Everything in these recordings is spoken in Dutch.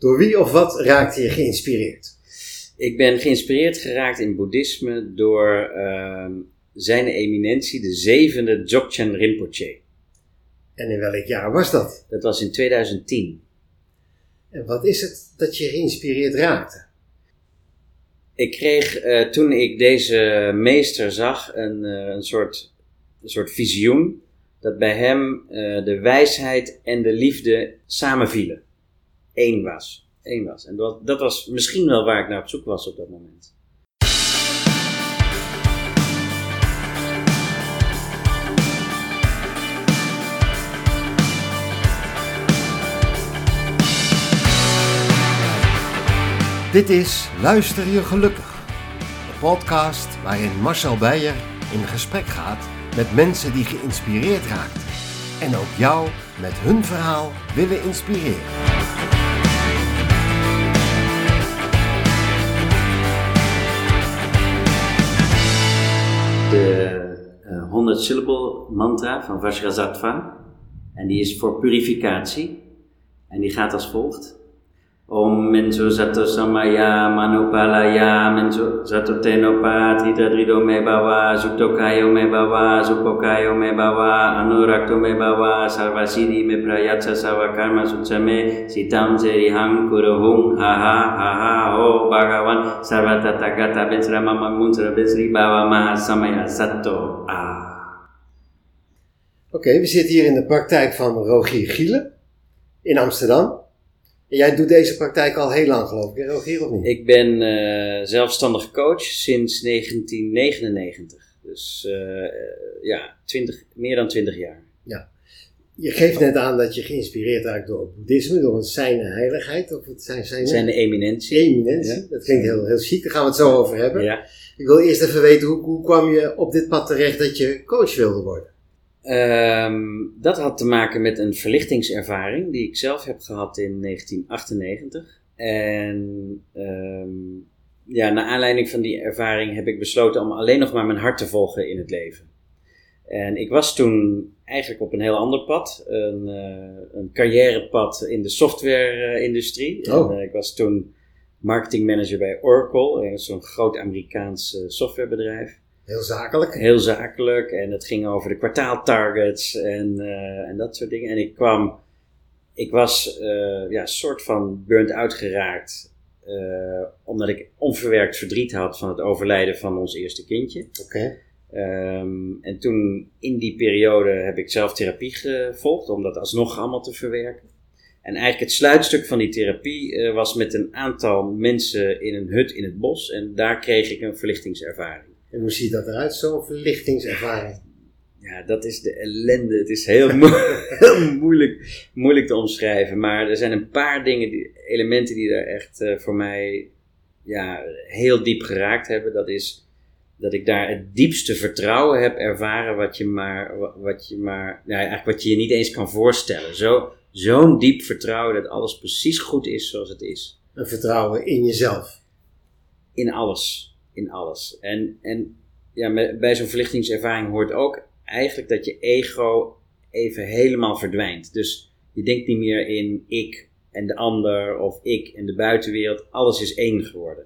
Door wie of wat raakte je geïnspireerd? Ik ben geïnspireerd geraakt in boeddhisme door ehm, zijn eminentie, de zevende Dzogchen Rinpoche. En in welk jaar was dat? Dat was in 2010. En wat is het dat je geïnspireerd raakte? Ik kreeg eh, toen ik deze meester zag een, eh, een, soort, een soort visioen dat bij hem eh, de wijsheid en de liefde samenvielen. Eén was. Eén was. En dat, dat was misschien wel waar ik naar op zoek was op dat moment. Dit is Luister je gelukkig. Een podcast waarin Marcel Beijer in gesprek gaat met mensen die geïnspireerd raakt. En ook jou met hun verhaal willen inspireren. De eh 100 syllable mantra van Vajrasattva. En die is voor purificatie. En die gaat als volgt. Om menso sato samaya manupalaya menso sato tenopa tritadrido me bhava sukto kayo me bhava anurakto me sarvasidi me prayatsa savakarma sutsame sitam kurohung ha ha ha ha ho bhagavan sarvatatagata bensrama mamunsra bensri bhava maha samaya sato ah. Oké, we zitten hier in de praktijk van Rogier Gielen in Amsterdam. Jij doet deze praktijk al heel lang geloof ik, hè, Rogier, of niet? Ik ben eh, zelfstandig coach sinds 1999. Dus eh, eh, ja, 20, meer dan 20 jaar. Je geeft net aan dat je geïnspireerd raakt door het boeddhisme, door een zijn heiligheid, of het zijn zijn, Zijn eminentie. eminentie. Ja. Dat klinkt heel, heel chic, daar gaan we het zo over hebben. Ja. Ik wil eerst even weten, hoe, hoe kwam je op dit pad terecht dat je coach wilde worden? Ehm, dat had te maken met een verlichtingservaring die ik zelf heb gehad in 1998. En ehm, ja, naar aanleiding van die ervaring heb ik besloten om alleen nog maar mijn hart te volgen in het leven. En ik was toen eigenlijk op een heel ander pad, een, eh, een carrièrepad in de software-industrie. Oh. En, eh, ik was toen marketingmanager bij Oracle, eh, zo'n groot Amerikaans softwarebedrijf. Heel zakelijk. Heel zakelijk en het ging over de kwartaaltargets en, eh, en dat soort dingen. En ik kwam, ik was eh ja, soort van burnt out geraakt, eh, omdat ik onverwerkt verdriet had van het overlijden van ons eerste kindje. Oké. Ehm, en toen in die periode heb ik zelf therapie gevolgd om dat alsnog allemaal te verwerken. En eigenlijk het sluitstuk van die therapie was met een aantal mensen in een hut in het bos. En daar kreeg ik een verlichtingservaring. En hoe ziet dat eruit, zo'n verlichtingservaring? Ja, dat is de ellende. Het is heel, mo- heel moeilijk, moeilijk te omschrijven. Maar er zijn een paar dingen, die, elementen die er echt eh, voor mij ja, heel diep geraakt hebben. Dat is dat ik daar het diepste vertrouwen heb ervaren wat je maar, wa- wat je maar, ja, eigenlijk wat je je niet eens kan voorstellen. Zo, zo'n diep vertrouwen dat alles precies goed is zoals het is. Een vertrouwen in jezelf. In alles. In alles. En, en ja, bij zo'n verlichtingservaring hoort ook eigenlijk dat je ego even helemaal verdwijnt. Dus je denkt niet meer in ik en de ander of ik en de buitenwereld. Alles is één geworden.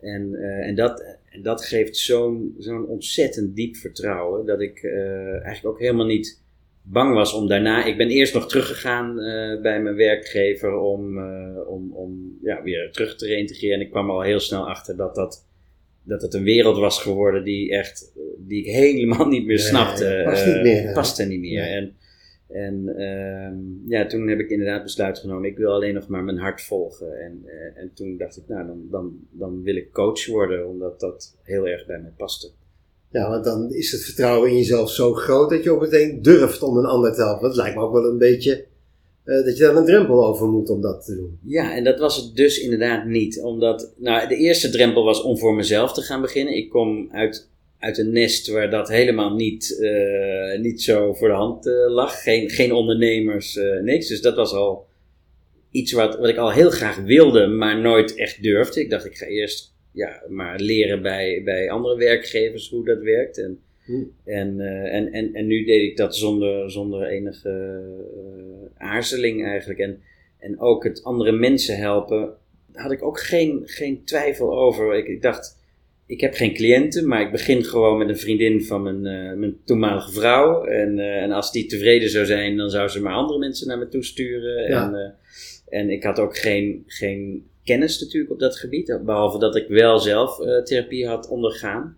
En, eh, en, dat, dat geeft zo'n zo'n ontzettend diep vertrouwen dat ik eh, eigenlijk ook helemaal niet bang was om daarna. Ik ben eerst nog teruggegaan eh, bij mijn werkgever om, om, om ja, weer terug te reïntegreren. En ik kwam al heel snel achter dat dat, dat het een wereld was geworden die, echt, die ik helemaal niet meer Nee, snapte. past Eh, niet meer, hè? Paste niet meer. Nee. En, en ehm, ja, toen heb ik inderdaad besluit genomen, ik wil alleen nog maar mijn hart volgen. En, eh, en toen dacht ik, nou, dan, dan, dan wil ik coach worden, omdat dat heel erg bij mij paste. Ja, want dan is het vertrouwen in jezelf zo groot dat je ook meteen durft om een ander te helpen. Dat lijkt me ook wel een beetje eh, dat je daar een drempel over moet om dat te doen. Ja, en dat was het dus inderdaad niet. Omdat, nou, de eerste drempel was om voor mezelf te gaan beginnen. Ik kom uit, uit een nest waar dat helemaal niet, eh, niet zo voor de hand eh, lag. Geen, geen ondernemers, niks. Dus dat was al iets wat, wat ik al heel graag wilde, maar nooit echt durfde. Ik dacht, ik ga eerst ja, maar leren bij, bij andere werkgevers hoe dat werkt. En. En, eh, en, en, en nu deed ik dat zonder, zonder enige eh, aarzeling eigenlijk. En en ook het andere mensen helpen, daar had ik ook geen, geen twijfel over. Ik, ik dacht, ik heb geen cliënten, maar ik begin gewoon met een vriendin van mijn, eh, mijn toenmalige vrouw. En, en als die tevreden zou zijn, dan zou ze maar andere mensen naar me toe sturen. Ja. En, en ik had ook geen, geen kennis natuurlijk op dat gebied, behalve dat ik wel zelf therapie had ondergaan.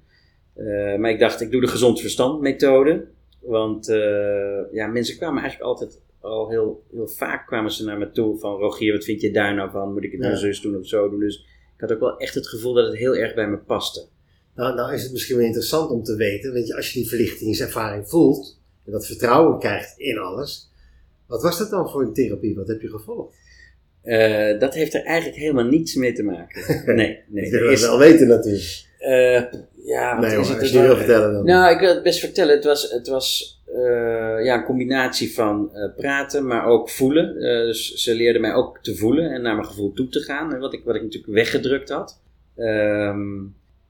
Eh, maar ik dacht, ik doe de gezond verstand methode. Want eh, ja, mensen kwamen eigenlijk altijd al heel, heel vaak kwamen ze naar me toe van Rogier, wat vind je daar nou van? Moet ik het nou Ja. zus doen of zo doen? Dus ik had ook wel echt het gevoel dat het heel erg bij me paste. Nou, nou is het misschien wel interessant om te weten, je, als je die verlichtingservaring voelt en dat vertrouwen krijgt in alles, wat was dat dan voor een therapie? Wat heb je gevolgd? Eh, dat heeft er eigenlijk helemaal niets mee te maken. Nee, nee. er wil wel weten natuurlijk. eh, ja, wat Nee is hoor, het? als je niet wil vertellen dan. Nou, ik wil het best vertellen. Het was, het was eh, ja, een combinatie van eh, praten, maar ook voelen. Eh, dus ze leerden mij ook te voelen en naar mijn gevoel toe te gaan. Wat ik, wat ik natuurlijk weggedrukt had. Ehm,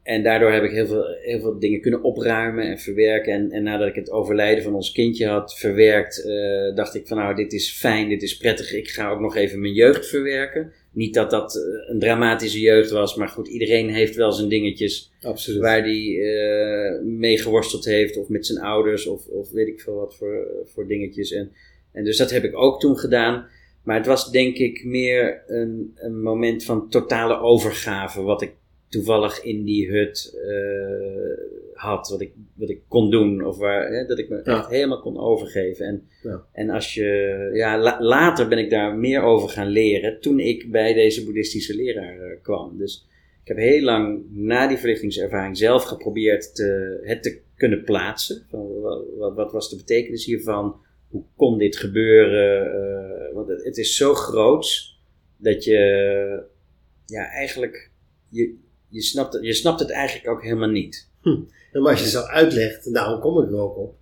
en daardoor heb ik heel veel, heel veel dingen kunnen opruimen en verwerken. En, en nadat ik het overlijden van ons kindje had verwerkt, dacht ik van nou, dit is fijn, dit is prettig. Ik ga ook nog even mijn jeugd verwerken. Niet dat dat eh, een dramatische jeugd was, maar goed, iedereen heeft wel zijn dingetjes Absoluut. waar die eh, mee geworsteld heeft, of met zijn ouders, of, of weet ik veel wat voor, voor dingetjes. En, en dus dat heb ik ook toen gedaan. Maar het was denk ik meer een, een moment van totale overgave, wat ik toevallig in die hut eh, had, wat ik, wat ik kon doen, of waar, hè, dat ik me Ja. echt helemaal kon overgeven. En, Ja. en als je, ja, la- later ben ik daar meer over gaan leren, toen ik bij deze boeddhistische leraar eh, kwam. Dus ik heb heel lang na die verlichtingservaring zelf geprobeerd te, het te kunnen plaatsen. Van, wat, wat was de betekenis hiervan? Hoe kon dit gebeuren? Eh, want het, het is zo groots dat je ja, eigenlijk je, je, snapt, je snapt het eigenlijk ook helemaal niet. Ja, maar als je zo uitlegt, en daarom kom ik er ook op,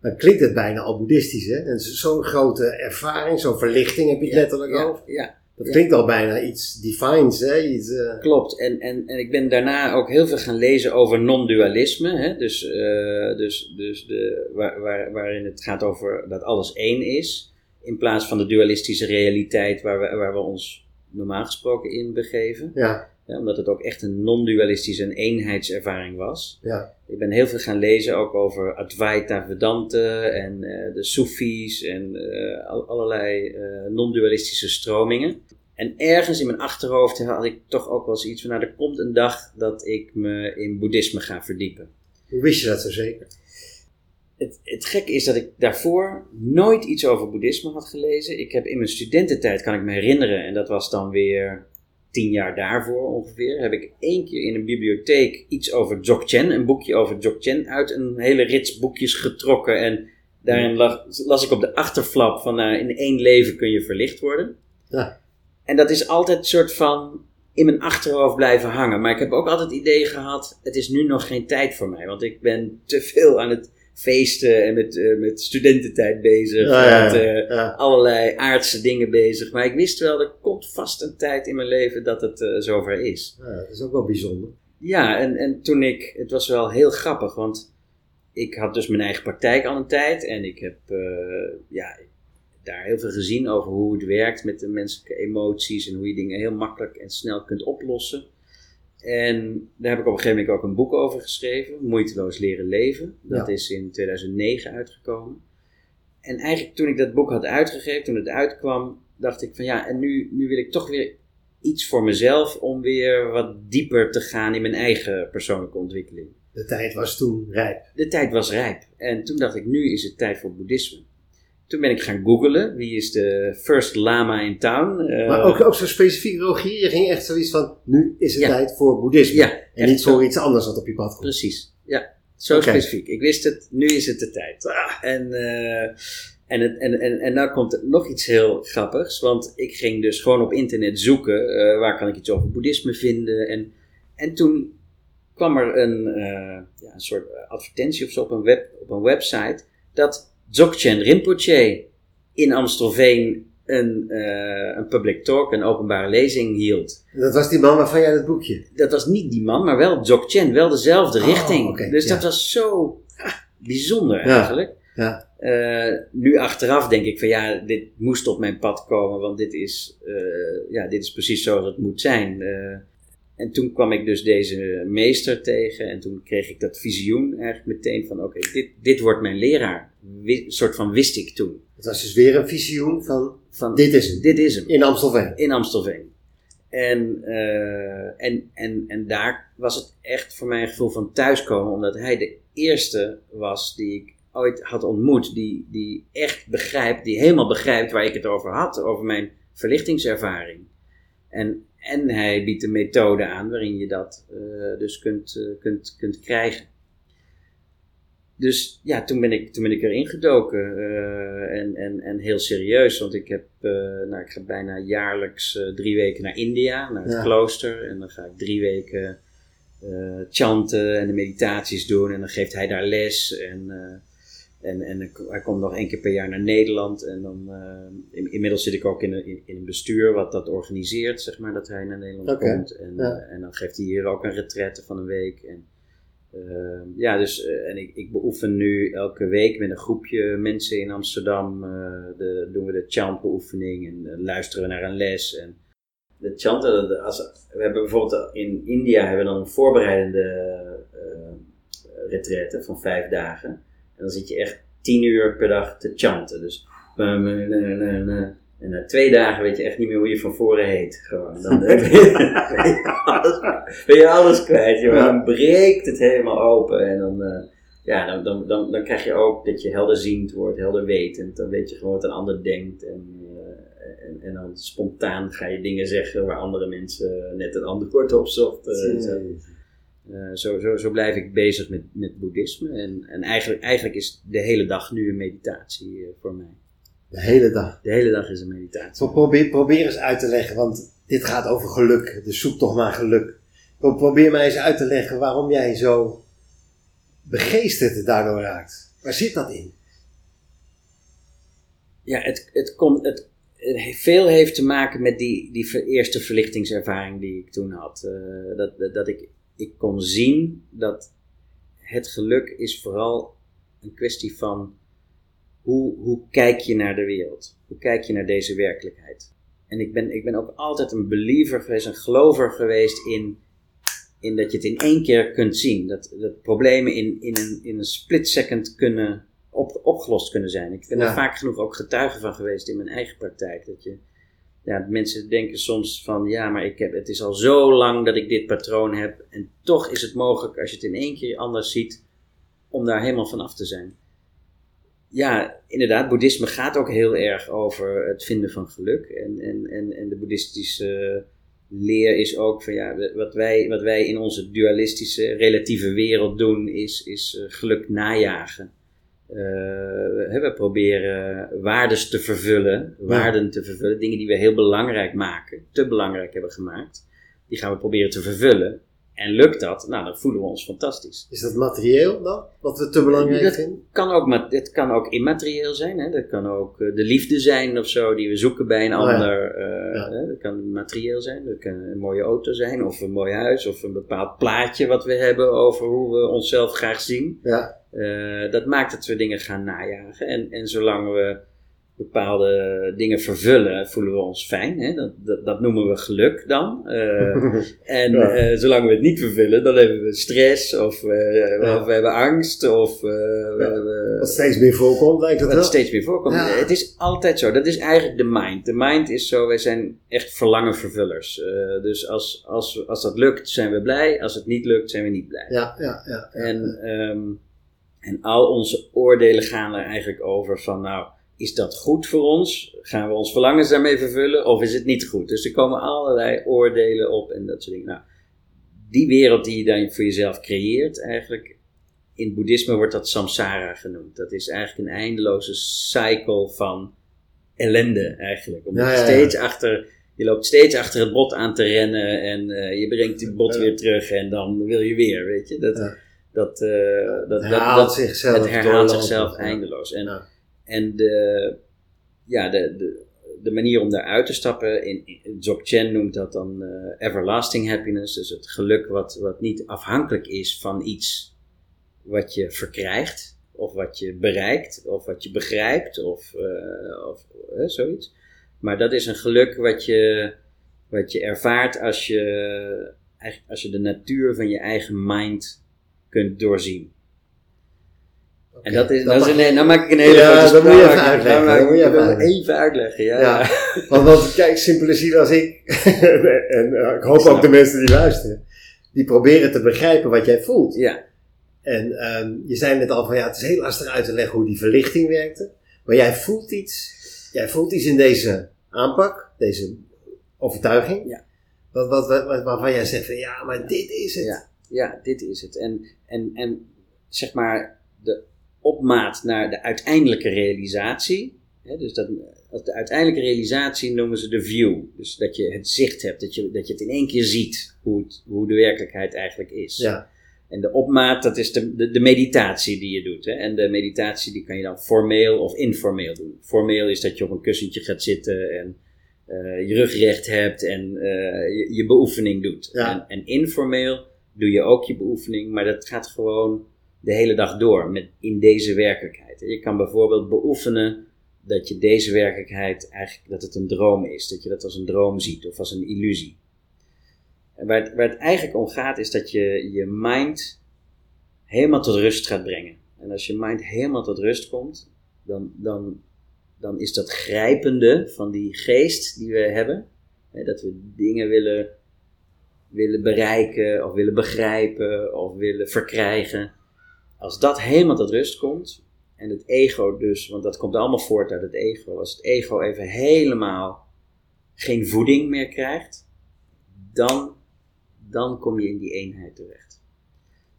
dan klinkt het bijna al boeddhistisch. Hè? En zo'n grote ervaring, zo'n verlichting heb je het letterlijk ja, over. ja, Dat klinkt al bijna iets divines, hè? Iets, eh, Klopt, en, en, en ik ben daarna ook heel veel gaan lezen over non-dualisme. Hè? Dus, eh, dus, dus de, waar, waar, waarin het gaat over dat alles één is. In plaats van de dualistische realiteit waar we, waar we ons normaal gesproken in begeven. ja, Ja, omdat het ook echt een non-dualistische en eenheidservaring was. ja, Ik ben heel veel gaan lezen ook over Advaita Vedanta en eh, de Soefies en eh, al- allerlei eh, non-dualistische stromingen. En ergens in mijn achterhoofd had ik toch ook wel zoiets van, nou er komt een dag dat ik me in boeddhisme ga verdiepen. hoe wist je dat zo zeker? Het, het gekke is dat ik daarvoor nooit iets over boeddhisme had gelezen. Ik heb in mijn studententijd, kan ik me herinneren, en dat was dan weer tien jaar daarvoor ongeveer, heb ik één keer in een bibliotheek iets over Dzogchen, een boekje over Dzogchen, uit een hele rits boekjes getrokken. En daarin las ik op de achterflap van, nou, in één leven kun je verlicht worden. Ja. En dat is altijd een soort van in mijn achterhoofd blijven hangen. Maar ik heb ook altijd het idee gehad, het is nu nog geen tijd voor mij. Want ik ben te veel aan het feesten en met, eh, met studententijd bezig. Ja, met eh, Ja. allerlei aardse dingen bezig. Maar ik wist wel, er komt vast een tijd in mijn leven dat het eh, zover is. Ja, dat is ook wel bijzonder. Ja, en, en toen ik, het was wel heel grappig, want ik had dus mijn eigen praktijk al een tijd en ik heb ja, daar heel veel gezien over hoe het werkt met de menselijke emoties en hoe je dingen heel makkelijk en snel kunt oplossen. En daar heb ik op een gegeven moment ook een boek over geschreven, Moeiteloos leren leven. Dat Ja. is in 2009 uitgekomen. En eigenlijk toen ik dat boek had uitgegeven, toen het uitkwam, dacht ik van ja, en nu, nu wil ik toch weer iets voor mezelf om weer wat dieper te gaan in mijn eigen persoonlijke ontwikkeling. De tijd was toen rijp. De tijd was rijp. En toen dacht ik, nu is het tijd voor boeddhisme. Toen ben ik gaan googlen, wie is de first lama in town? Eh, Maar ook, ook zo specifiek, Rogier, je ging echt zoiets van, nu is het Ja. tijd voor boeddhisme. Ja, en niet zo. voor iets anders wat op je pad komt. Precies, ja. Zo specifiek. Ik wist het, nu is het de tijd. Ah. En, eh, en, het, en, en, en nou komt er nog iets heel grappigs. Want ik ging dus gewoon op internet zoeken. eh, waar kan ik iets over boeddhisme vinden? En, en toen kwam er een, ja, een soort advertentie of zo op een, web, op een website. Dat Dzogchen Rinpoche in Amstelveen een, eh, een public talk, een openbare lezing hield. Dat was die man waarvan jij dat boekje. Dat was niet die man, maar wel Dzogchen, wel dezelfde Oh, richting. dus ja. dat was zo ah, bijzonder eigenlijk. Ja. Eh, nu achteraf denk ik van ja, dit moest op mijn pad komen, want dit is, eh, ja, dit is precies zoals het moet zijn. En toen kwam ik dus deze meester tegen en toen kreeg ik dat visioen eigenlijk meteen van oké, dit, dit wordt mijn leraar. Een soort van wist ik toen. Het was dus weer een visioen van Van, dit is het. dit is hem In Amstelveen. in Amstelveen. En, eh, en, en, en daar was het echt voor mij een gevoel van thuiskomen, omdat hij de eerste was die ik ooit had ontmoet, die, die echt begrijpt, die helemaal begrijpt waar ik het over had, over mijn verlichtingservaring. En, en hij biedt een methode aan waarin je dat eh, dus kunt, eh, kunt, kunt krijgen. Dus ja, toen ben ik, toen ben ik erin gedoken. eh, en, en, en heel serieus, want ik heb, nou, ik ga bijna jaarlijks drie weken naar India, naar het Ja. klooster. En dan ga ik drie weken chanten en de meditaties doen. En dan geeft hij daar les. En, en, en hij komt nog één keer per jaar naar Nederland. En dan, eh, in- inmiddels zit ik ook in een, in, in een bestuur wat dat organiseert, zeg maar, dat hij naar Nederland komt. En, ja. eh, en dan geeft hij hier ook een retraite van een week. En, eh, ja, dus eh, en ik, ik beoefen nu elke week met een groepje mensen in Amsterdam. de, doen we de chantbeoefening en eh, luisteren we naar een les. En de chanten, de- als, we hebben bijvoorbeeld in India hebben we dan een voorbereidende retraite van vijf dagen. En dan zit je echt tien uur per dag te chanten. Dus en na twee dagen weet je echt niet meer hoe je van voren heet. Gewoon. Dan ben je, ben je alles, ben je alles kwijt. joh. Dan breekt het helemaal open. En dan, eh, ja, dan, dan, dan, dan krijg je ook dat je helderziend wordt, helderwetend. Dan weet je gewoon wat een ander denkt. En, eh, en, en dan spontaan ga je dingen zeggen waar andere mensen net een antwoord op zochten. Zo. Eh, zo, zo, zo blijf ik bezig met, met boeddhisme. En, en eigenlijk, eigenlijk is de hele dag nu een meditatie eh, voor mij. De hele dag. De hele dag is een meditatie. Pro- Probeer, probeer eens uit te leggen, want dit gaat over geluk. Dus zoek toch maar geluk. Pro- Probeer mij eens uit te leggen waarom jij zo begeesterd daardoor raakt. Waar zit dat in? Ja, het, het komt, het, veel heeft te maken met die, die eerste verlichtingservaring die ik toen had. Eh, dat, dat, dat ik, ik kon zien dat het geluk is vooral een kwestie van hoe, hoe kijk je naar de wereld? Hoe kijk je naar deze werkelijkheid? En ik ben, ik ben ook altijd een believer geweest, een gelover geweest in, in dat je het in één keer kunt zien. Dat, dat problemen in, in, een, in een split second kunnen op, opgelost kunnen zijn. Ik ben Ja. er vaak genoeg ook getuige van geweest in mijn eigen praktijk. Dat je, ja, mensen denken soms van, ja, maar ik heb, het is al zo lang dat ik dit patroon heb. En toch is het mogelijk, als je het in één keer anders ziet, om daar helemaal van af te zijn. Ja, inderdaad, boeddhisme gaat ook heel erg over het vinden van geluk. En, en, en, en de boeddhistische leer is ook van ja, wat wij, wat wij in onze dualistische, relatieve wereld doen, is, is eh, geluk najagen. Eh, we, we proberen waardes te vervullen, waarden te vervullen, dingen die we heel belangrijk maken, te belangrijk hebben gemaakt. Die gaan we proberen te vervullen. En lukt dat, nou dan voelen we ons fantastisch. Is dat materieel dan? Wat we te belangrijk Dat vinden? kan ook, ma- het kan ook immaterieel zijn. Hè? Dat kan ook eh, de liefde zijn of zo, die we zoeken bij een Oh ja. ander. eh, Ja. hè? Dat kan materieel zijn. Dat kan een mooie auto zijn, of een mooi huis, of een bepaald plaatje wat we hebben over hoe we onszelf graag zien. Ja. Eh, dat maakt dat we dingen gaan najagen. En, en zolang we bepaalde dingen vervullen, voelen we ons fijn. Hè? Dat, dat, dat noemen we geluk dan. Eh, en Ja. eh, zolang we het niet vervullen, dan hebben we stress, of, eh, Ja. of we hebben angst, of we hebben. Wat steeds meer voorkomt, lijkt het Wat wel. steeds meer voorkomt. Het is altijd zo. Dat is eigenlijk de mind. De mind is zo, wij zijn echt verlangenvervullers. Dus als, als, als dat lukt, zijn we blij. Als het niet lukt, zijn we niet blij. Ja, ja, ja. En, ehm, en al onze oordelen gaan er eigenlijk over van, nou, is dat goed voor ons? Gaan we ons verlangens daarmee vervullen? Of is het niet goed? Dus er komen allerlei oordelen op en dat soort dingen. Nou, die wereld die je dan voor jezelf creëert, eigenlijk, in het boeddhisme wordt dat samsara genoemd. Dat is eigenlijk een eindeloze cycle van ellende eigenlijk. Omdat je ja, ja. steeds achter, je loopt steeds achter het bot aan te rennen en eh, je brengt het bot weer terug en dan wil je weer, weet je. Dat, Ja. dat, eh, dat, dat, herhaalt dat, zichzelf. het herhaalt zichzelf eindeloos. En, Ja. En de, ja, de, de, de manier om daaruit te stappen, in, in, Dzogchen noemt dat dan eh, everlasting happiness, dus het geluk wat, wat niet afhankelijk is van iets wat je verkrijgt of wat je bereikt, of wat je begrijpt, of, eh, of zoiets. Maar dat is een geluk wat je, wat je ervaart als je, als je de natuur van je eigen mind kunt doorzien. En dat is, dat is een, nou maak ik een hele Ja, grote dat moet je even uitleggen, moet je even uitleggen. even uitleggen. Ja. Want, want kijk, simpele als ik, en eh, ik hoop ook de mensen die luisteren, die proberen te begrijpen wat jij voelt. ja. En ehm, je zei net al van ja, het is heel lastig uit te leggen hoe die verlichting werkte. Maar jij voelt iets, jij voelt iets in deze aanpak, deze overtuiging. Ja. Wat, wat, wat, wat- waarvan jij zegt van ja, maar dit is het. Ja. Ja, dit is het. En, en, en zeg maar de opmaat naar de uiteindelijke realisatie. Hè, dus dat, als de uiteindelijke realisatie noemen ze de view. Dus dat je het zicht hebt, dat je, dat je het in één keer ziet hoe, het, hoe de werkelijkheid eigenlijk is. Ja. En de opmaat, dat is de, de, de meditatie die je doet. Hè? En de meditatie die kan je dan formeel of informeel doen. Formeel is dat je op een kussentje gaat zitten en eh, je rug recht hebt en eh, je, je beoefening doet. Ja. En, en informeel doe je ook je beoefening, maar dat gaat gewoon de hele dag door met, in deze werkelijkheid. Je kan bijvoorbeeld beoefenen dat je deze werkelijkheid eigenlijk dat het een droom is. Dat je dat als een droom ziet of als een illusie. En waar het, waar het eigenlijk om gaat is dat je je mind helemaal tot rust gaat brengen. En als je mind helemaal tot rust komt, dan, dan, dan is dat grijpende van die geest die we hebben. Hè, dat we dingen willen, willen bereiken of willen begrijpen of willen verkrijgen. Als dat helemaal tot rust komt, en het ego dus, want dat komt allemaal voort uit het ego. Als het ego even helemaal geen voeding meer krijgt, dan, dan kom je in die eenheid terecht.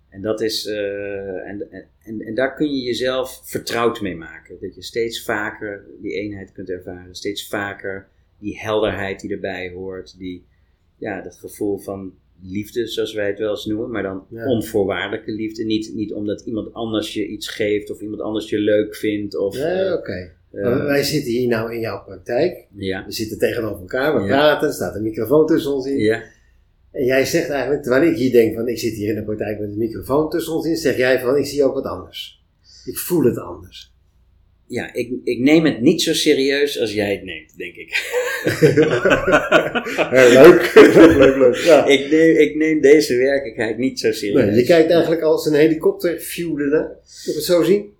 En, dat is, eh, en, en, en, en daar kun je jezelf vertrouwd mee maken. Dat je steeds vaker die eenheid kunt ervaren. Steeds vaker die helderheid die erbij hoort. Die, ja, dat gevoel van liefde, zoals wij het wel eens noemen. Maar dan Ja. onvoorwaardelijke liefde. Niet, niet omdat iemand anders je iets geeft. Of iemand anders je leuk vindt. Of, Nee, eh, oké. eh, wij zitten hier nou in jouw praktijk. ja, We zitten tegenover elkaar, we Ja. praten, er staat een microfoon tussen ons in. ja, En jij zegt eigenlijk, terwijl ik hier denk van ik zit hier in de praktijk met een microfoon tussen ons in, zeg jij van ik zie ook wat anders. Ik voel het anders. Ja ik, ik neem het niet zo serieus als jij het neemt, denk ik. Leuk, leuk, leuk. Ja. ik, neem, ik neem deze werkelijkheid niet zo serieus. Nee, je kijkt eigenlijk als een helikopterview ernaar. Moet ik het zo zien?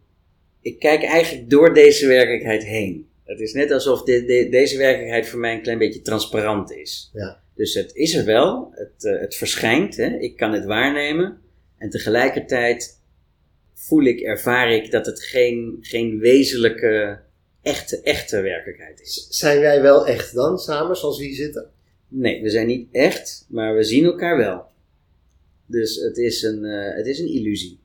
ik kijk eigenlijk door deze werkelijkheid heen. Het is net alsof de, de- deze werkelijkheid voor mij een klein beetje transparant is. Ja. Dus het is er wel, het, eh, het verschijnt, hè? ik kan het waarnemen. En tegelijkertijd voel ik, ervaar ik dat het geen, geen wezenlijke, echte, echte werkelijkheid is. Zijn wij wel echt dan samen, zoals we hier zitten? Nee, we zijn niet echt, maar we zien elkaar wel. Dus het is een, eh, het is een illusie.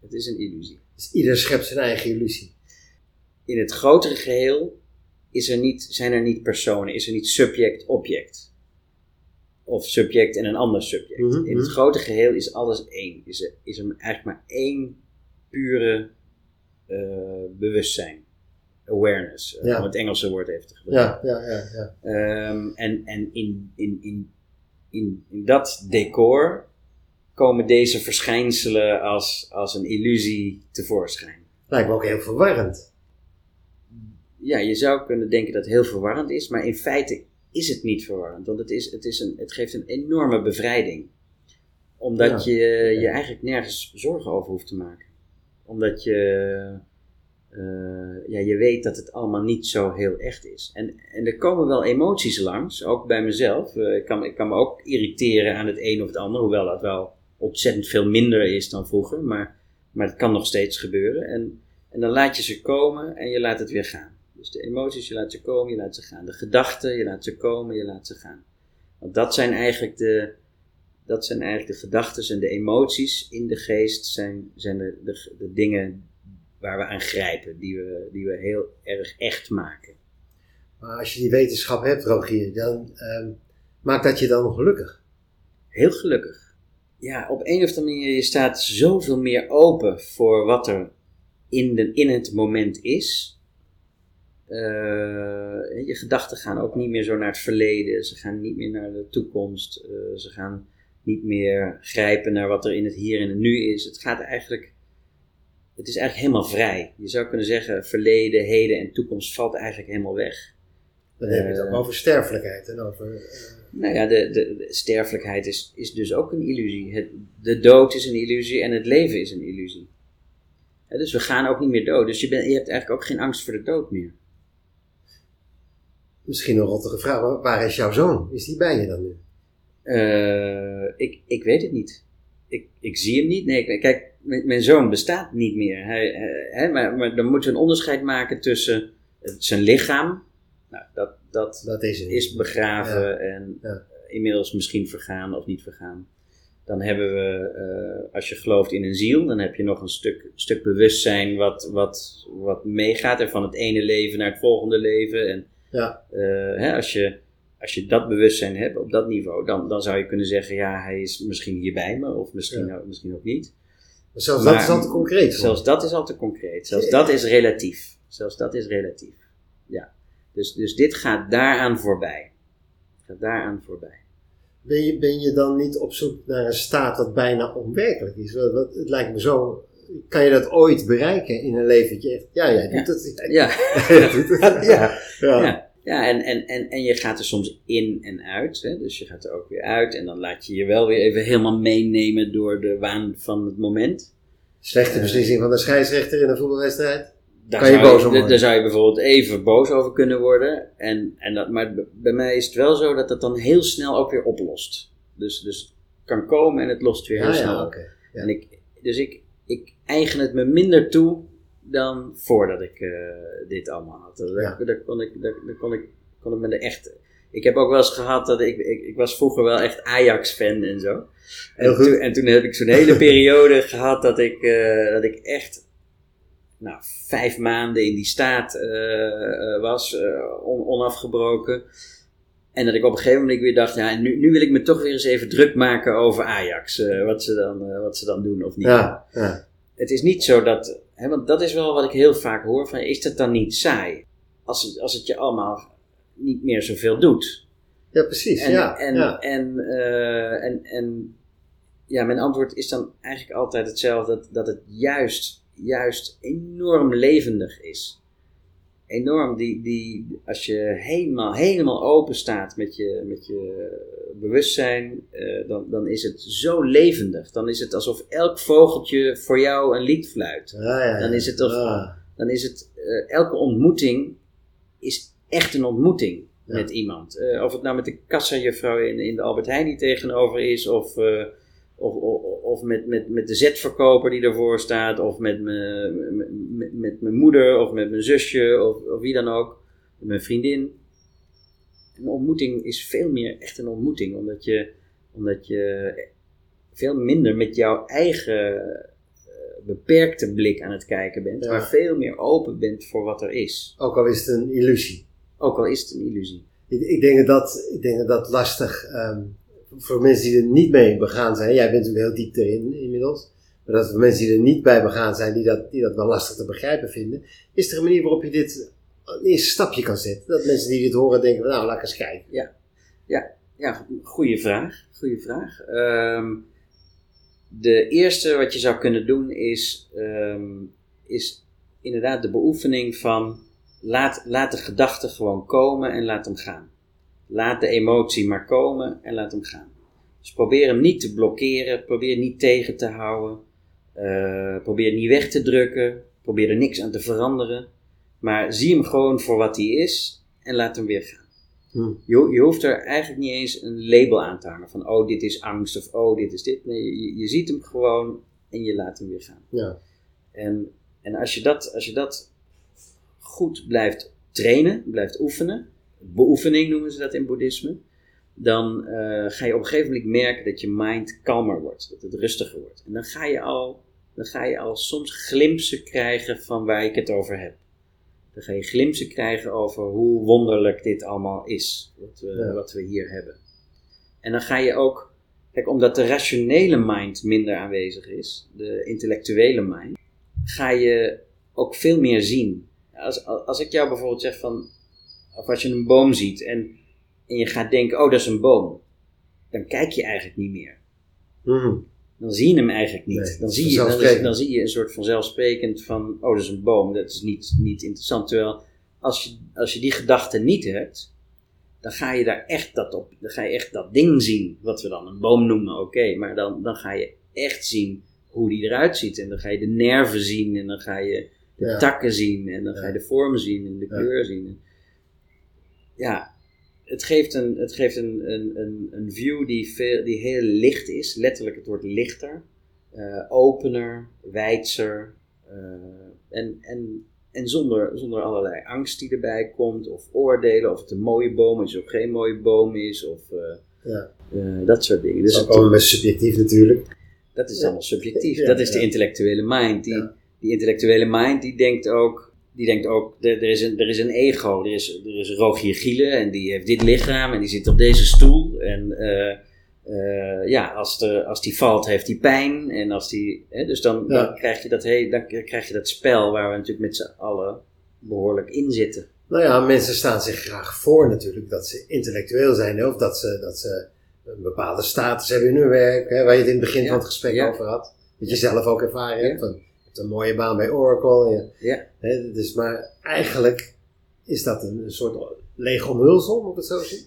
Het is een illusie. Dus ieder schept zijn eigen illusie. in het grotere geheel is er niet, zijn er niet personen, is er niet subject-object. Of subject en een ander subject. Mhm, In het mhm. grote geheel is alles één. Is er, is er eigenlijk maar één pure eh, bewustzijn. Awareness, eh, om het Engelse woord even te gebruiken. Ja, ja, ja. ja. Ehm, en en in, in, in, in, in dat decor komen deze verschijnselen als, als een illusie tevoorschijn. Lijkt me ook heel verwarrend. ja, je zou kunnen denken dat het heel verwarrend is, maar in feite is het niet verwarrend, want het, is, het, is een, het geeft een enorme bevrijding. Omdat Ja. je je eigenlijk nergens zorgen over hoeft te maken. Omdat je, eh, ja, je weet dat het allemaal niet zo heel echt is. En, en er komen wel emoties langs, ook bij mezelf. Eh, ik, kan, ik kan me ook irriteren aan het een of het ander, hoewel dat wel ontzettend veel minder is dan vroeger, maar, maar het kan nog steeds gebeuren. En, en dan laat je ze komen en je laat het weer gaan. Dus de emoties, je laat ze komen, je laat ze gaan. De gedachten, je laat ze komen, je laat ze gaan. Want dat zijn eigenlijk de, dat zijn eigenlijk de gedachten en de emoties in de geest, zijn, zijn de, de, de dingen waar we aan grijpen, die we, die we heel erg echt maken. Maar als je die wetenschap hebt, Rogier, dan ehm, maakt dat je dan gelukkig. Heel gelukkig. Ja, op een of andere manier, je staat zoveel meer open voor wat er in, de, in het moment is. Eh, je gedachten gaan ook niet meer zo naar het verleden, ze gaan niet meer naar de toekomst, eh, ze gaan niet meer grijpen naar wat er in het hier en het nu is. Het gaat eigenlijk het is eigenlijk helemaal vrij. Je zou kunnen zeggen, verleden, heden en toekomst valt eigenlijk helemaal weg. Dan heb je het ook Eh, over sterfelijkheid. En over, eh, Nou ja, de, de, de sterfelijkheid is, is dus ook een illusie. Het, de dood is een illusie en het leven is een illusie. Dus we gaan ook niet meer dood. Dus je, bent je hebt eigenlijk ook geen angst voor de dood meer. misschien een rottige vraag, maar waar is jouw zoon? Is die bij je dan nu? Eh, ik, ik weet het niet. Ik, ik zie hem niet. Nee, kijk, mijn, mijn zoon bestaat niet meer. Hij, eh, hè, maar, maar dan moeten we een onderscheid maken tussen het- zijn lichaam. Nou, dat, dat Dat is is begraven Ja. en Ja. inmiddels misschien vergaan of niet vergaan. Dan hebben we, eh, als je gelooft in een ziel, dan heb je nog een stuk, stuk bewustzijn wat, wat, wat meegaat en van het ene leven naar het volgende leven. En Ja. eh, hè, als, je, als je dat bewustzijn hebt op dat niveau, dan, dan zou je kunnen zeggen, ja, hij is misschien hier bij me of misschien, ook, misschien ook niet. Maar zelfs Maar- dat is al te concreet. Zelfs dat is al te concreet. Zelfs Ja. dat is relatief. Zelfs dat is relatief. Ja. Dus, dus dit gaat daaraan voorbij. Gaat daaraan voorbij. Ben je, ben je dan niet op zoek naar een staat dat bijna onwerkelijk is? Wat, wat- het lijkt me zo. Kan je dat ooit bereiken in een leventje? Echt, ja, jij doet het. Ja. Ja. Ja. Ja. En, en, en, en je gaat er soms in en uit. Hè? Dus je gaat er ook weer uit. En dan laat je je wel weer even helemaal meenemen door de waan van het moment. Slechte beslissing van de scheidsrechter in een voetbalwedstrijd. Daar Kan je zou boos om worden? Daar zou je bijvoorbeeld even boos over kunnen worden. En, en dat, maar bij mij is het wel zo dat het dan heel snel ook weer oplost. Dus, dus het kan komen en het lost weer heel Ja, snel ja, ja. En ik, dus ik, ik eigen het me minder toe dan voordat ik eh, dit allemaal had. Daar, Ja. daar, kon ik, daar, daar kon ik, kon ik me de echt... Ik heb ook wel eens gehad dat ik, ik, ik was vroeger wel echt Ajax-fan en zo. En, toen, en toen heb ik zo'n hele periode gehad dat ik, eh, dat ik echt nou, vijf maanden in die staat eh, was, on- onafgebroken. En dat ik op een gegeven moment weer dacht, ja, nu, nu wil ik me toch weer eens even druk maken over Ajax. wat, ze dan, wat ze dan doen of niet. Ja, ja. Het is niet zo dat, want dat is wel wat ik heel vaak hoor, van is dat dan niet saai? Als het, als het je allemaal niet meer zoveel doet. ja, precies. En, ja, en, ja. En, eh, en, en ja, mijn antwoord is dan eigenlijk altijd hetzelfde: dat, dat het juist, juist enorm levendig is. Enorm, die, die, als je helemaal, helemaal open staat met je, met je bewustzijn, eh, dan, dan is het zo levendig. Dan is het alsof elk vogeltje voor jou een lied fluit. Ja. Dan is het toch- Ah, Dan is het, eh, elke ontmoeting is echt een ontmoeting Ja. met iemand. Eh, of het nou met de kassajuffrouw in, in de Albert Heijn die tegenover is, of, of, of, of met, met, met de zetverkoper die ervoor staat, of met mijn met, met, mijn moeder, of met mijn zusje, of, of wie dan ook, met mijn vriendin. Een ontmoeting is veel meer echt een ontmoeting, omdat je, omdat je veel minder met jouw eigen eh, beperkte blik aan het kijken bent, Ja. maar veel meer open bent voor wat er is. ook al is het een illusie. Ook al is het een illusie. Ik, ik, denk dat ik denk dat dat lastig ehm, voor mensen die er niet mee begaan zijn. Jij bent natuurlijk heel diep erin inmiddels. Maar dat voor mensen die er niet bij begaan zijn, die dat, die dat wel lastig te begrijpen vinden. Is er een manier waarop je dit een eerste stapje kan zetten? Dat mensen die dit horen denken, nou laat ik eens kijken. Ja, goede vraag. Goede vraag. Ehm, de eerste wat je zou kunnen doen is, ehm, is inderdaad de beoefening van laat, laat de gedachte gewoon komen en laat hem gaan. Laat de emotie maar komen en laat hem gaan. Dus probeer hem niet te blokkeren, probeer niet tegen te houden, eh, probeer niet weg te drukken, probeer er niks aan te veranderen, maar zie hem gewoon voor wat hij is en laat hem weer gaan. Hm. Je, je hoeft er eigenlijk niet eens een label aan te hangen van oh dit is angst of oh dit is dit. Nee, je, je ziet hem gewoon en je laat hem weer gaan. Ja. En, en als, je dat, als je dat goed blijft trainen, blijft oefenen, beoefening noemen ze dat in boeddhisme, dan eh, ga je op een gegeven moment merken dat je mind kalmer wordt, dat het rustiger wordt. En dan ga je al, dan ga je al soms glimpsen krijgen van waar ik het over heb. Dan ga je glimpsen krijgen over hoe wonderlijk dit allemaal is, wat we, Ja. wat we hier hebben. En dan ga je ook, kijk, omdat de rationele mind minder aanwezig is, de intellectuele mind, ga je ook veel meer zien. Als, als ik jou bijvoorbeeld zeg van, of als je een boom ziet en, en je gaat denken, oh dat is een boom, dan kijk je eigenlijk niet meer. Mhm. dan zie je hem eigenlijk niet. Nee, dan, zie je, dan, is- dan zie je een soort vanzelfsprekend van, oh, dat is een boom, dat is niet, niet interessant. Terwijl als je, als je die gedachte niet hebt, dan ga je daar echt dat op, dan ga je echt dat ding zien, wat we dan een boom noemen, oké, maar dan, dan ga je echt zien hoe die eruit ziet. En dan ga je de nerven zien en dan ga je de Ja. takken zien en dan ga je de vorm zien en de Ja. kleur zien. Ja, het geeft een, het geeft een, een, een, een view die, veel, die heel licht is, letterlijk het wordt lichter, eh, opener, wijdser eh, en, en, en zonder, zonder allerlei angst die erbij komt of oordelen of het een mooie boom is of geen mooie boom is of eh, Ja. dat soort dingen. Dat Dus is ook allemaal best subjectief natuurlijk. dat is Ja. allemaal subjectief. Ja, dat is de intellectuele mind. Die, die intellectuele mind die denkt ook, die denkt ook er, er, is een, er is een ego. Er is, er is Rogier Gielen en die heeft dit lichaam en die zit op deze stoel. En eh, eh, ja, als, de, als die valt heeft hij pijn. En als die, hè, dus dan, Ja. dan, krijg je dat dan krijg je dat spel waar we natuurlijk met z'n allen behoorlijk in zitten. Nou ja, mensen staan zich graag voor natuurlijk dat ze intellectueel zijn. hè, Of dat ze, dat ze een bepaalde status hebben in hun werk. Hè, waar je het in het begin Ja. van het gesprek Ja. over had. Dat je zelf ook ervaren hebt. Van, hebt een mooie baan bij Oracle. Ja. Ja. Hè, dus, maar eigenlijk is dat een, een soort leeg omhulsel, moet ik het zo zien?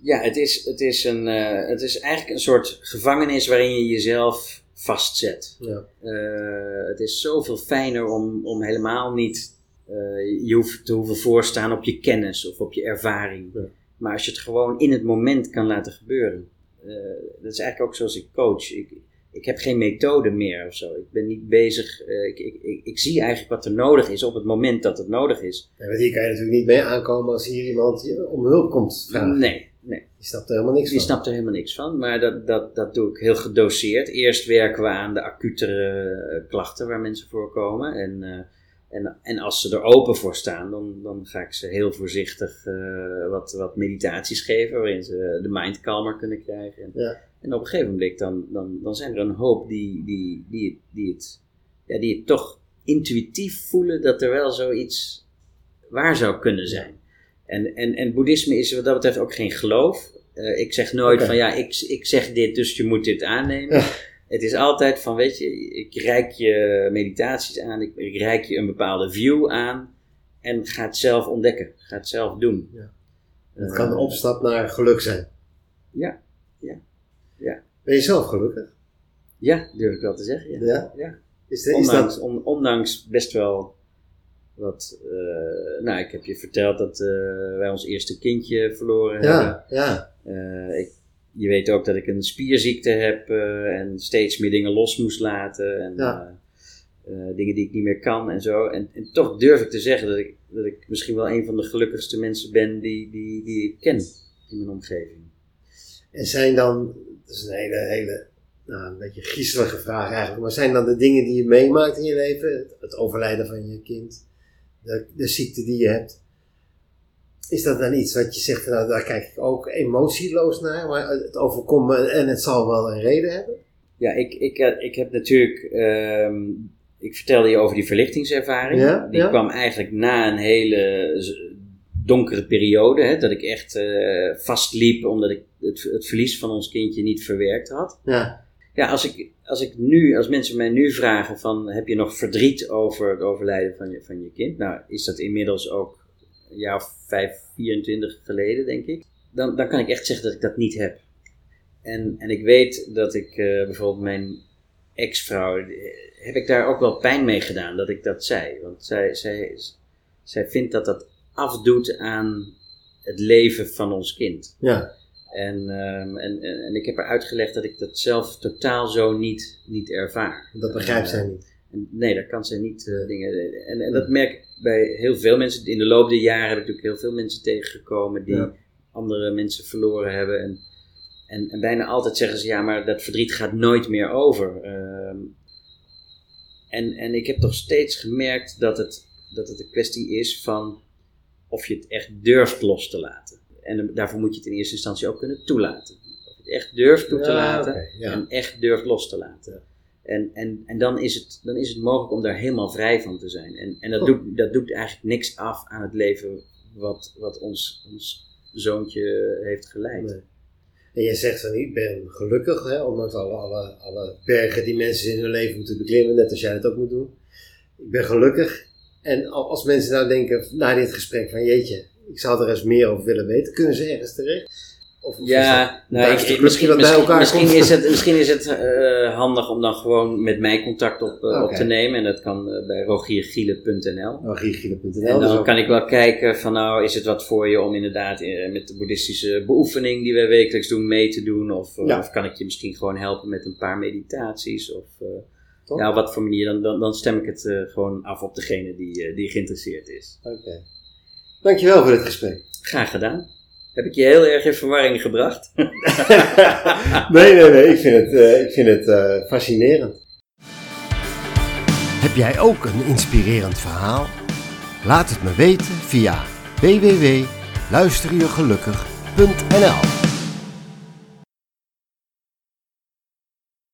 Ja, het is, het, is een, eh, het is eigenlijk een soort gevangenis waarin je jezelf vastzet. Ja. Eh, het is zoveel fijner om, om helemaal niet eh, je hoeft te hoeven voorstaan op je kennis of op je ervaring. Ja. Maar als je het gewoon in het moment kan laten gebeuren. Dat is eigenlijk ook zoals ik coach. Ik, ik heb geen methode meer of zo. Ik ben niet bezig. eh, ik, ik, ik, ik zie eigenlijk wat er nodig is op het moment dat het nodig is. Want hier kan je natuurlijk niet mee aankomen als hier iemand om hulp komt vragen. Nee, nee. Die snapt er helemaal niks Die van. snapt er helemaal niks van, maar dat, dat, dat doe ik heel gedoseerd. Eerst werken we aan de acutere klachten waar mensen voor komen. En, eh, en, en als ze er open voor staan, dan, dan ga ik ze heel voorzichtig eh, wat, wat meditaties geven, waarin ze de mind kalmer kunnen krijgen. En, Ja. en op een gegeven moment dan, dan, dan zijn er een hoop die, die, die, die, het, ja, die het toch intuïtief voelen dat er wel zoiets waar zou kunnen zijn. En, en, en boeddhisme is wat dat betreft ook geen geloof. Eh, ik zeg nooit van ja, ik, ik zeg dit, dus je moet dit aannemen. Ja. Het is altijd van, weet je, ik reik je meditaties aan, ik, ik reik je een bepaalde view aan en ga het zelf ontdekken, ga het zelf doen. Ja. Het kan Eh, de opstap naar geluk zijn. Ja, ja, ja. Ben je zelf gelukkig? Ja, durf ik wel te zeggen. Ja. Ja? Ja. Is, de, is Ondanks, dat... on- ondanks best wel wat. eh, nou, ik heb je verteld dat eh, wij ons eerste kindje verloren hebben. Ja, ja. Eh, ik, je weet ook dat ik een spierziekte heb eh, en steeds meer dingen los moest laten. En, Ja. eh, eh, dingen die ik niet meer kan en zo. En, en toch durf ik te zeggen dat ik, dat ik misschien wel een van de gelukkigste mensen ben die, die, die ik ken in mijn omgeving. En zijn dan, dat is een hele, hele, nou, een beetje griezelige vraag eigenlijk, maar zijn dan de dingen die je meemaakt in je leven, het, het overlijden van je kind, de, de ziekte die je hebt, is dat dan iets wat je zegt, nou, daar kijk ik ook emotieloos naar, maar het overkomt me en het zal wel een reden hebben? Ja, ik, ik, eh, ik heb natuurlijk. ehm, ik vertelde je over die verlichtingservaring. Ja, die ja. kwam eigenlijk na een hele donkere periode. Hè, dat ik echt eh, vastliep omdat ik het, het verlies van ons kindje niet verwerkt had. Ja, Ja, als ik, als ik nu, als mensen mij nu vragen van heb je nog verdriet over het overlijden van je, van je kind? Nou, is dat inmiddels ook een jaar of vijf, 24 geleden, denk ik. Dan, dan kan ik echt zeggen dat ik dat niet heb. En, en ik weet dat ik eh, bijvoorbeeld mijn ex-vrouw, eh, heb ik daar ook wel pijn mee gedaan dat ik dat zei. Want zij, zij, zij vindt dat dat afdoet aan het leven van ons kind. ja, En, ehm, en, en, ik heb haar uitgelegd dat ik dat zelf totaal zo niet, niet ervaar. dat begrijpt Eh, zij niet. En nee, dat kan zij niet eh, dingen. En, en dat merk ik bij heel veel mensen. In de loop der jaren heb ik natuurlijk heel veel mensen tegengekomen die Ja. andere mensen verloren hebben. En, en, en bijna altijd zeggen ze: ja, maar dat verdriet gaat nooit meer over. Ehm, en, en ik heb toch steeds gemerkt dat het, dat het een kwestie is van of je het echt durft los te laten. En daarvoor moet je het in eerste instantie ook kunnen toelaten. Of je het echt durft toe te Ja, laten ja. en echt durft los te laten. En, en, en dan, is het, dan is het mogelijk om daar helemaal vrij van te zijn. En, en dat, doet, dat doet eigenlijk niks af aan het leven wat, wat ons, ons zoontje heeft geleid. Nee. En jij zegt van ik ben gelukkig, hè, ondanks alle, alle, alle bergen die mensen in hun leven moeten beklimmen, net als jij het ook moet doen. Ik ben gelukkig. En als mensen nou denken na dit gesprek van jeetje, ik zou er eens meer over willen weten, kunnen ze ergens terecht? Of, ja, nou, ik, misschien, misschien, misschien, is het, misschien is het uh, handig om dan gewoon met mij contact op, uh, op te nemen. En dat kan uh, bij rogiergielen.nl. Rogiergielen.nl. En dan kan ik wel kijken van nou, is het wat voor je om inderdaad met de boeddhistische beoefening die wij wekelijks doen mee te doen? Of, ja. of kan ik je misschien gewoon helpen met een paar meditaties? Of ja, op wat voor manier, dan, dan, dan stem ik het gewoon af op degene die, die geïnteresseerd is. Oké. Okay. Dankjewel voor dit gesprek. Graag gedaan. Heb ik je heel erg in verwarring gebracht? nee, nee, nee. Ik vind het, uh, ik vind het uh, fascinerend. Heb jij ook een inspirerend verhaal? Laat het me weten via www.luisterjegelukkig.nl